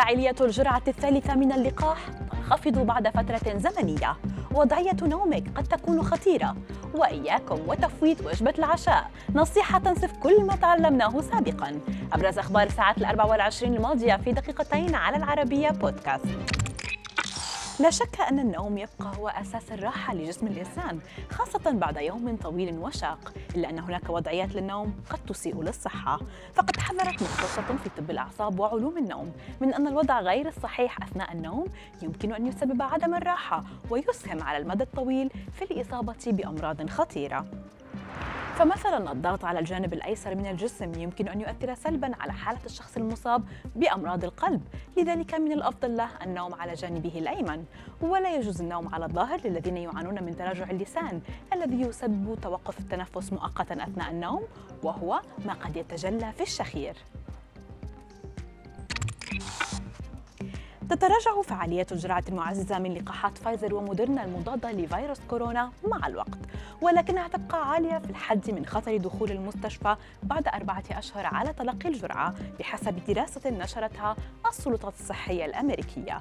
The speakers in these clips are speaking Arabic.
فاعلية الجرعة الثالثة من اللقاح تنخفض بعد فترة زمنية. وضعية نومك قد تكون خطيرة. وإياكم وتفويت وجبة العشاء. نصيحة تنصف كل ما تعلمناه سابقا. أبرز أخبار الساعات الأربع والعشرين الماضية في دقيقتين على العربية بودكاست. لا شك أن النوم يبقى هو أساس الراحة لجسم الإنسان خاصة بعد يوم طويل وشاق إلا أن هناك وضعيات للنوم قد تسيء للصحة. فقد حذرت مختصة في طب الأعصاب وعلوم النوم من أن الوضع غير الصحيح أثناء النوم يمكن أن يسبب عدم الراحة ويسهم على المدى الطويل في الإصابة بأمراض خطيرة. فمثلا الضغط على الجانب الأيسر من الجسم يمكن أن يؤثر سلبا على حالة الشخص المصاب بأمراض القلب، لذلك من الأفضل له النوم على جانبه الأيمن، ولا يجوز النوم على الظاهر للذين يعانون من تراجع اللسان الذي يسبب توقف التنفس مؤقتا أثناء النوم، وهو ما قد يتجلى في الشخير. تتراجع فعالية الجرعة المعززة من لقاحات فايزر وموديرنا المضادة لفيروس كورونا مع الوقت. ولكنها تبقى عالية في الحد من خطر دخول المستشفى بعد أربعة أشهر على تلقي الجرعة بحسب دراسة نشرتها السلطات الصحية الأمريكية.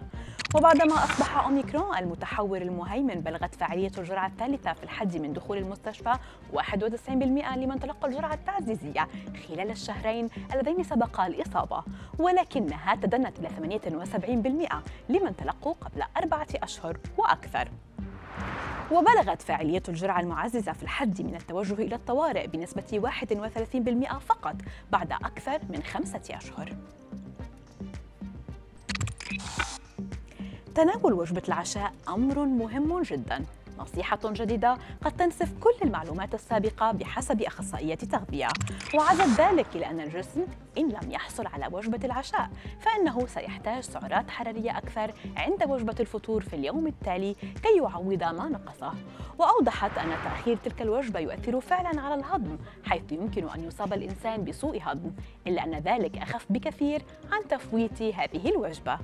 وبعدما أصبح أوميكرون المتحور المهيمن بلغت فعالية الجرعة الثالثة في الحد من دخول المستشفى 91% لمن تلقى الجرعة التعزيزية خلال الشهرين اللذين سبقا الإصابة. ولكنها تدنت إلى 78% لمن تلقوا قبل أربعة أشهر وأكثر. وبلغت فاعلية الجرعة المعززة في الحد من التوجه إلى الطوارئ بنسبة 31% فقط بعد أكثر من خمسة أشهر. تناول وجبة العشاء أمر مهم جدا. نصيحة جديدة قد تنسف كل المعلومات السابقة بحسب أخصائية تغذية وعزت ذلك إلى أن الجسم إن لم يحصل على وجبة العشاء فإنه سيحتاج سعرات حرارية أكثر عند وجبة الفطور في اليوم التالي كي يعوض ما نقصه. وأوضحت أن تأخير تلك الوجبة يؤثر فعلا على الهضم حيث يمكن أن يصاب الإنسان بسوء هضم. إلا أن ذلك أخف بكثير عن تفويت هذه الوجبة.